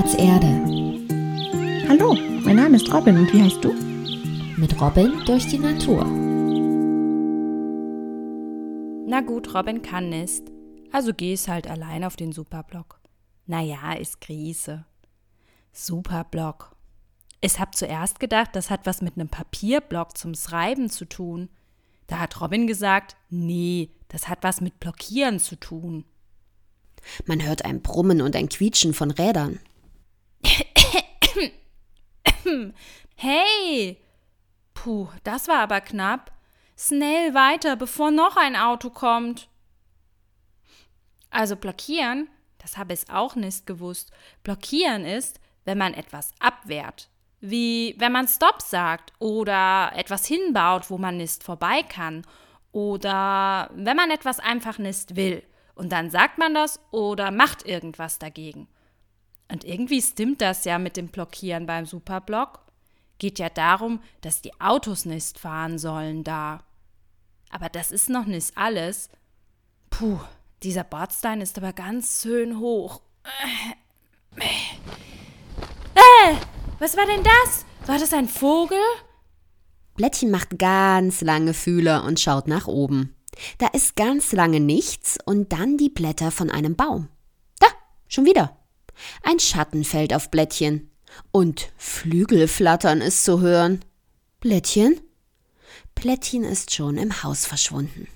Platz Erde. Hallo, mein Name ist Robin und wie heißt du? Mit Robin durch die Natur. Na gut, Robin kann nicht. Also geh es halt allein auf den Superblock. Naja, ist Krise. Superblock. Ich hab zuerst gedacht, das hat was mit einem Papierblock zum Schreiben zu tun. Da hat Robin gesagt, nee, das hat was mit Blockieren zu tun. Man hört ein Brummen und ein Quietschen von Rädern. Hey! Puh, das war aber knapp. Schnell weiter, bevor noch ein Auto kommt. Also blockieren, das habe ich auch nicht gewusst. Blockieren ist, wenn man etwas abwehrt. Wie wenn man Stopp sagt oder etwas hinbaut, wo man nicht vorbei kann. Oder wenn man etwas einfach nicht will. Und dann sagt man das oder macht irgendwas dagegen. Und irgendwie stimmt das ja mit dem Blockieren beim Superblock. Geht ja darum, dass die Autos nicht fahren sollen da. Aber das ist noch nicht alles. Puh, dieser Bordstein ist aber ganz schön hoch. Äh, was war denn das? War das ein Vogel? Blättchen macht ganz lange Fühler und schaut nach oben. Da ist ganz lange nichts und dann die Blätter von einem Baum. Da, schon wieder. Ein Schatten fällt auf Blättchen. Und Flügelflattern ist zu hören. Blättchen? Blättchen ist schon im Haus verschwunden.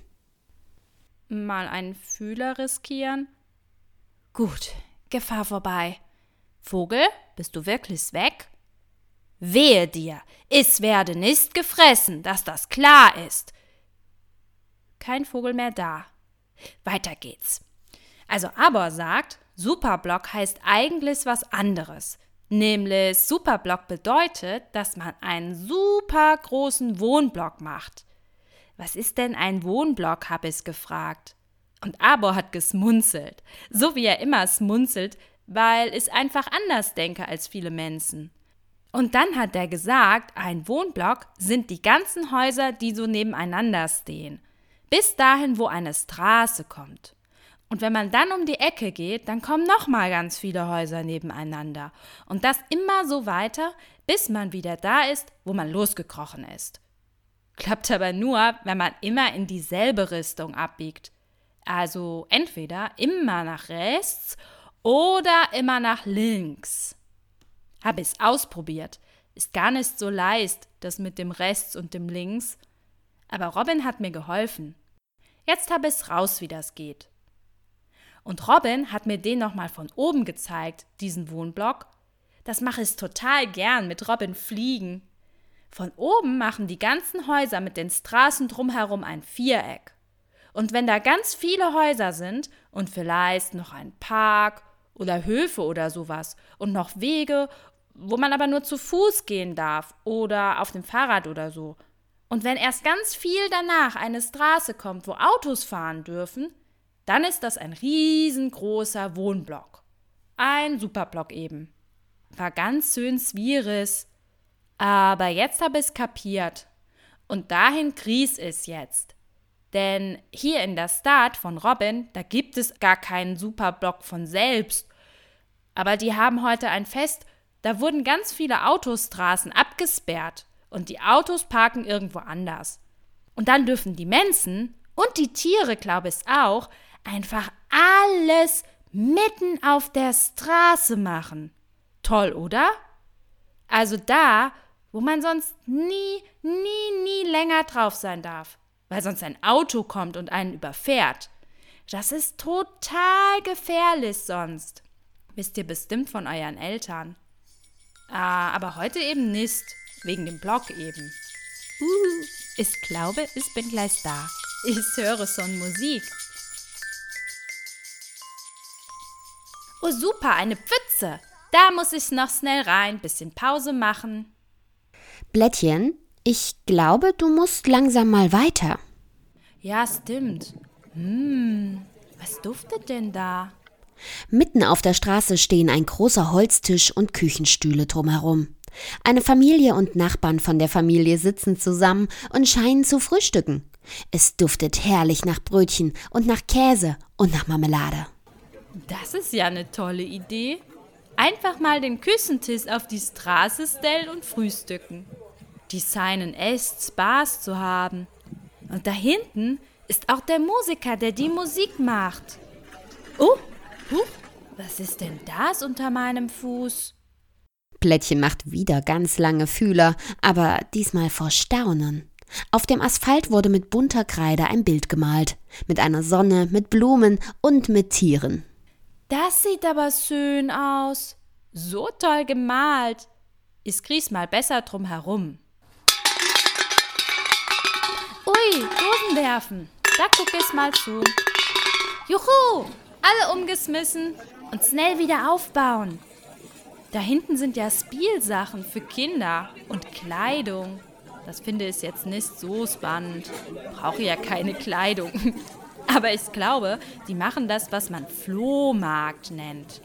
Mal einen Fühler riskieren? Gut, Gefahr vorbei. Vogel, bist du wirklich weg? Wehe dir, es werde nicht gefressen, dass das klar ist. Kein Vogel mehr da. Weiter geht's. Also Aber sagt, Superblock heißt eigentlich was anderes. Nämlich Superblock bedeutet, dass man einen super großen Wohnblock macht. Was ist denn ein Wohnblock, habe ich gefragt. Und Abor hat gesmunzelt, so wie er immer smunzelt, weil ich einfach anders denke als viele Menschen. Und dann hat er gesagt, ein Wohnblock sind die ganzen Häuser, die so nebeneinander stehen. Bis dahin, wo eine Straße kommt. Und wenn man dann um die Ecke geht, dann kommen nochmal ganz viele Häuser nebeneinander. Und das immer so weiter, bis man wieder da ist, wo man losgekrochen ist. Klappt aber nur, wenn man immer in dieselbe Richtung abbiegt. Also entweder immer nach rechts oder immer nach links. Hab es ausprobiert. Ist gar nicht so leicht, das mit dem rechts und dem links. Aber Robin hat mir geholfen. Jetzt hab es raus, wie das geht. Und Robin hat mir den nochmal von oben gezeigt, diesen Wohnblock. Das mache ich total gern mit Robin fliegen. Von oben machen die ganzen Häuser mit den Straßen drumherum ein Viereck. Und wenn da ganz viele Häuser sind und vielleicht noch ein Park oder Höfe oder sowas und noch Wege, wo man aber nur zu Fuß gehen darf oder auf dem Fahrrad oder so. Und wenn erst ganz viel danach eine Straße kommt, wo Autos fahren dürfen, dann ist das ein riesengroßer Wohnblock. Ein Superblock eben. War ganz schön schwierig. Aber jetzt habe ich es kapiert. Und dahin grieß es jetzt. Denn hier in der Stadt von Robin, da gibt es gar keinen Superblock von selbst. Aber die haben heute ein Fest, da wurden ganz viele Autostraßen abgesperrt und die Autos parken irgendwo anders. Und dann dürfen die Menschen und die Tiere, glaube ich auch, einfach alles mitten auf der Straße machen. Toll, oder? Also da, wo man sonst nie, nie, nie länger drauf sein darf, weil sonst ein Auto kommt und einen überfährt. Das ist total gefährlich sonst. Wisst ihr bestimmt von euren Eltern. Ah, aber heute eben nicht, wegen dem Blog eben. Uh, ich glaube, ich bin gleich da. Ich höre schon Musik. Oh super, eine Pfütze. Da muss ich noch schnell rein, bisschen Pause machen. Blättchen, ich glaube, du musst langsam mal weiter. Ja, stimmt. Hm, was duftet denn da? Mitten auf der Straße stehen ein großer Holztisch und Küchenstühle drumherum. Eine Familie und Nachbarn von der Familie sitzen zusammen und scheinen zu frühstücken. Es duftet herrlich nach Brötchen und nach Käse und nach Marmelade. Das ist ja eine tolle Idee. Einfach mal den Küssentisch auf die Straße stellen und frühstücken. Die seinen echt Spaß zu haben. Und da hinten ist auch der Musiker, der die Musik macht. Oh, huh, was ist denn das unter meinem Fuß? Plättchen macht wieder ganz lange Fühler, aber diesmal vor Staunen. Auf dem Asphalt wurde mit bunter Kreide ein Bild gemalt. Mit einer Sonne, mit Blumen und mit Tieren. Das sieht aber schön aus. So toll gemalt. Ich kriech's mal besser drum herum. Ui, Dosen werfen. Da guck ich mal zu. Juhu! Alle umgesmissen und schnell wieder aufbauen. Da hinten sind ja Spielsachen für Kinder und Kleidung. Das finde ich jetzt nicht so spannend. Brauche ja keine Kleidung. Aber ich glaube, die machen das, was man Flohmarkt nennt.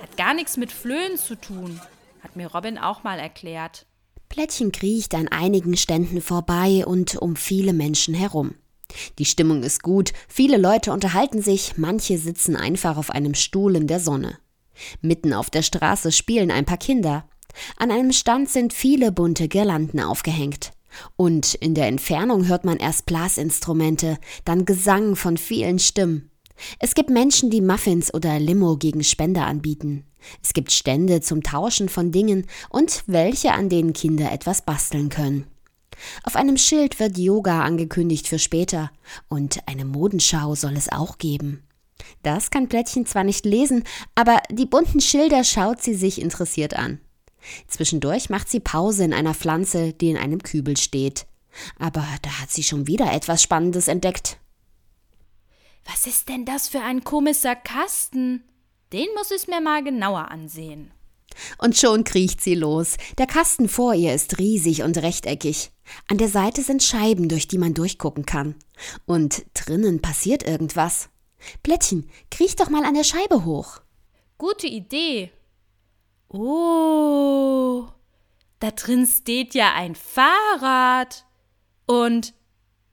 Hat gar nichts mit Flöhen zu tun, hat mir Robin auch mal erklärt. Plättchen kriecht an einigen Ständen vorbei und um viele Menschen herum. Die Stimmung ist gut, viele Leute unterhalten sich, manche sitzen einfach auf einem Stuhl in der Sonne. Mitten auf der Straße spielen ein paar Kinder. An einem Stand sind viele bunte Girlanden aufgehängt. Und in der Entfernung hört man erst Blasinstrumente, dann Gesang von vielen Stimmen. Es gibt Menschen, die Muffins oder Limo gegen Spender anbieten. Es gibt Stände zum Tauschen von Dingen und welche, an denen Kinder etwas basteln können. Auf einem Schild wird Yoga angekündigt für später und eine Modenschau soll es auch geben. Das kann Plättchen zwar nicht lesen, aber die bunten Schilder schaut sie sich interessiert an. Zwischendurch macht sie Pause in einer Pflanze, die in einem Kübel steht. Aber da hat sie schon wieder etwas Spannendes entdeckt. Was ist denn das für ein komischer Kasten? Den muss ich mir mal genauer ansehen. Und schon kriecht sie los. Der Kasten vor ihr ist riesig und rechteckig. An der Seite sind Scheiben, durch die man durchgucken kann. Und drinnen passiert irgendwas. Plättchen, kriech doch mal an der Scheibe hoch. Gute Idee. Oh, da drin steht ja ein Fahrrad. Und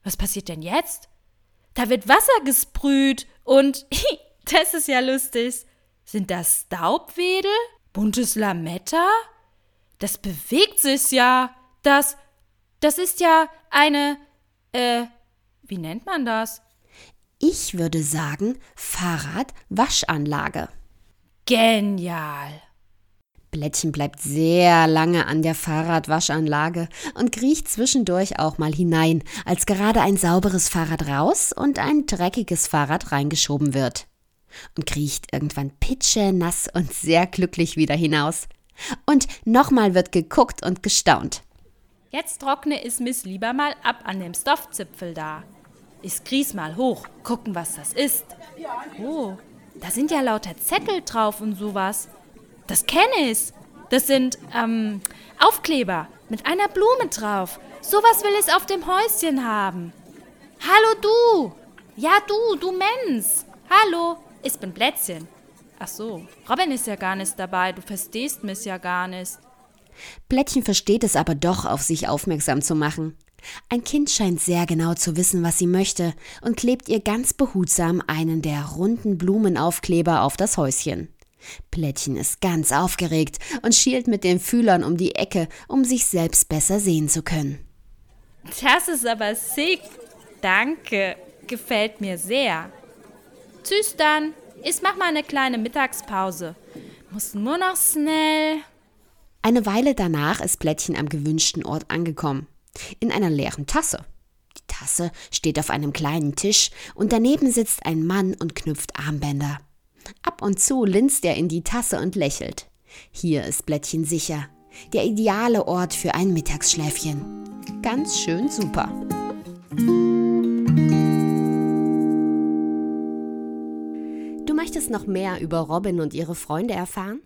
was passiert denn jetzt? Da wird Wasser gesprüht und das ist ja lustig. Sind das Staubwedel? Buntes Lametta? Das bewegt sich ja. Das, das ist ja eine, äh, wie nennt man das? Ich würde sagen Fahrradwaschanlage. Genial. Blättchen bleibt sehr lange an der Fahrradwaschanlage und kriecht zwischendurch auch mal hinein, als gerade ein sauberes Fahrrad raus und ein dreckiges Fahrrad reingeschoben wird. Und kriecht irgendwann pitschenass und sehr glücklich wieder hinaus. Und nochmal wird geguckt und gestaunt. Jetzt trockne es Miss lieber mal ab an dem Stoffzipfel da. Ich kriech's mal hoch, gucken, was das ist. Oh, da sind ja lauter Zettel drauf und sowas. Das kenne ich. Das sind ähm, Aufkleber mit einer Blume drauf. Sowas will ich auf dem Häuschen haben. Hallo du. Ja du, du Mensch. Hallo, ich bin Plätzchen. Ach so, Robin ist ja gar nicht dabei. Du verstehst mich ja gar nicht. Plättchen versteht es aber doch, auf sich aufmerksam zu machen. Ein Kind scheint sehr genau zu wissen, was sie möchte, und klebt ihr ganz behutsam einen der runden Blumenaufkleber auf das Häuschen. Plättchen ist ganz aufgeregt und schielt mit den Fühlern um die Ecke, um sich selbst besser sehen zu können. Das ist aber sick. Danke. Gefällt mir sehr. Tschüss dann. Ich mach mal eine kleine Mittagspause. Muss nur noch schnell. Eine Weile danach ist Plättchen am gewünschten Ort angekommen. In einer leeren Tasse. Die Tasse steht auf einem kleinen Tisch und daneben sitzt ein Mann und knüpft Armbänder. Ab und zu linst er in die Tasse und lächelt. Hier ist Blättchen sicher. Der ideale Ort für ein Mittagsschläfchen. Ganz schön super. Du möchtest noch mehr über Robin und ihre Freunde erfahren?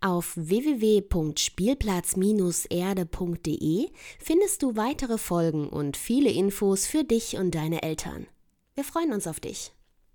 Auf www.spielplatz-erde.de findest du weitere Folgen und viele Infos für dich und deine Eltern. Wir freuen uns auf dich.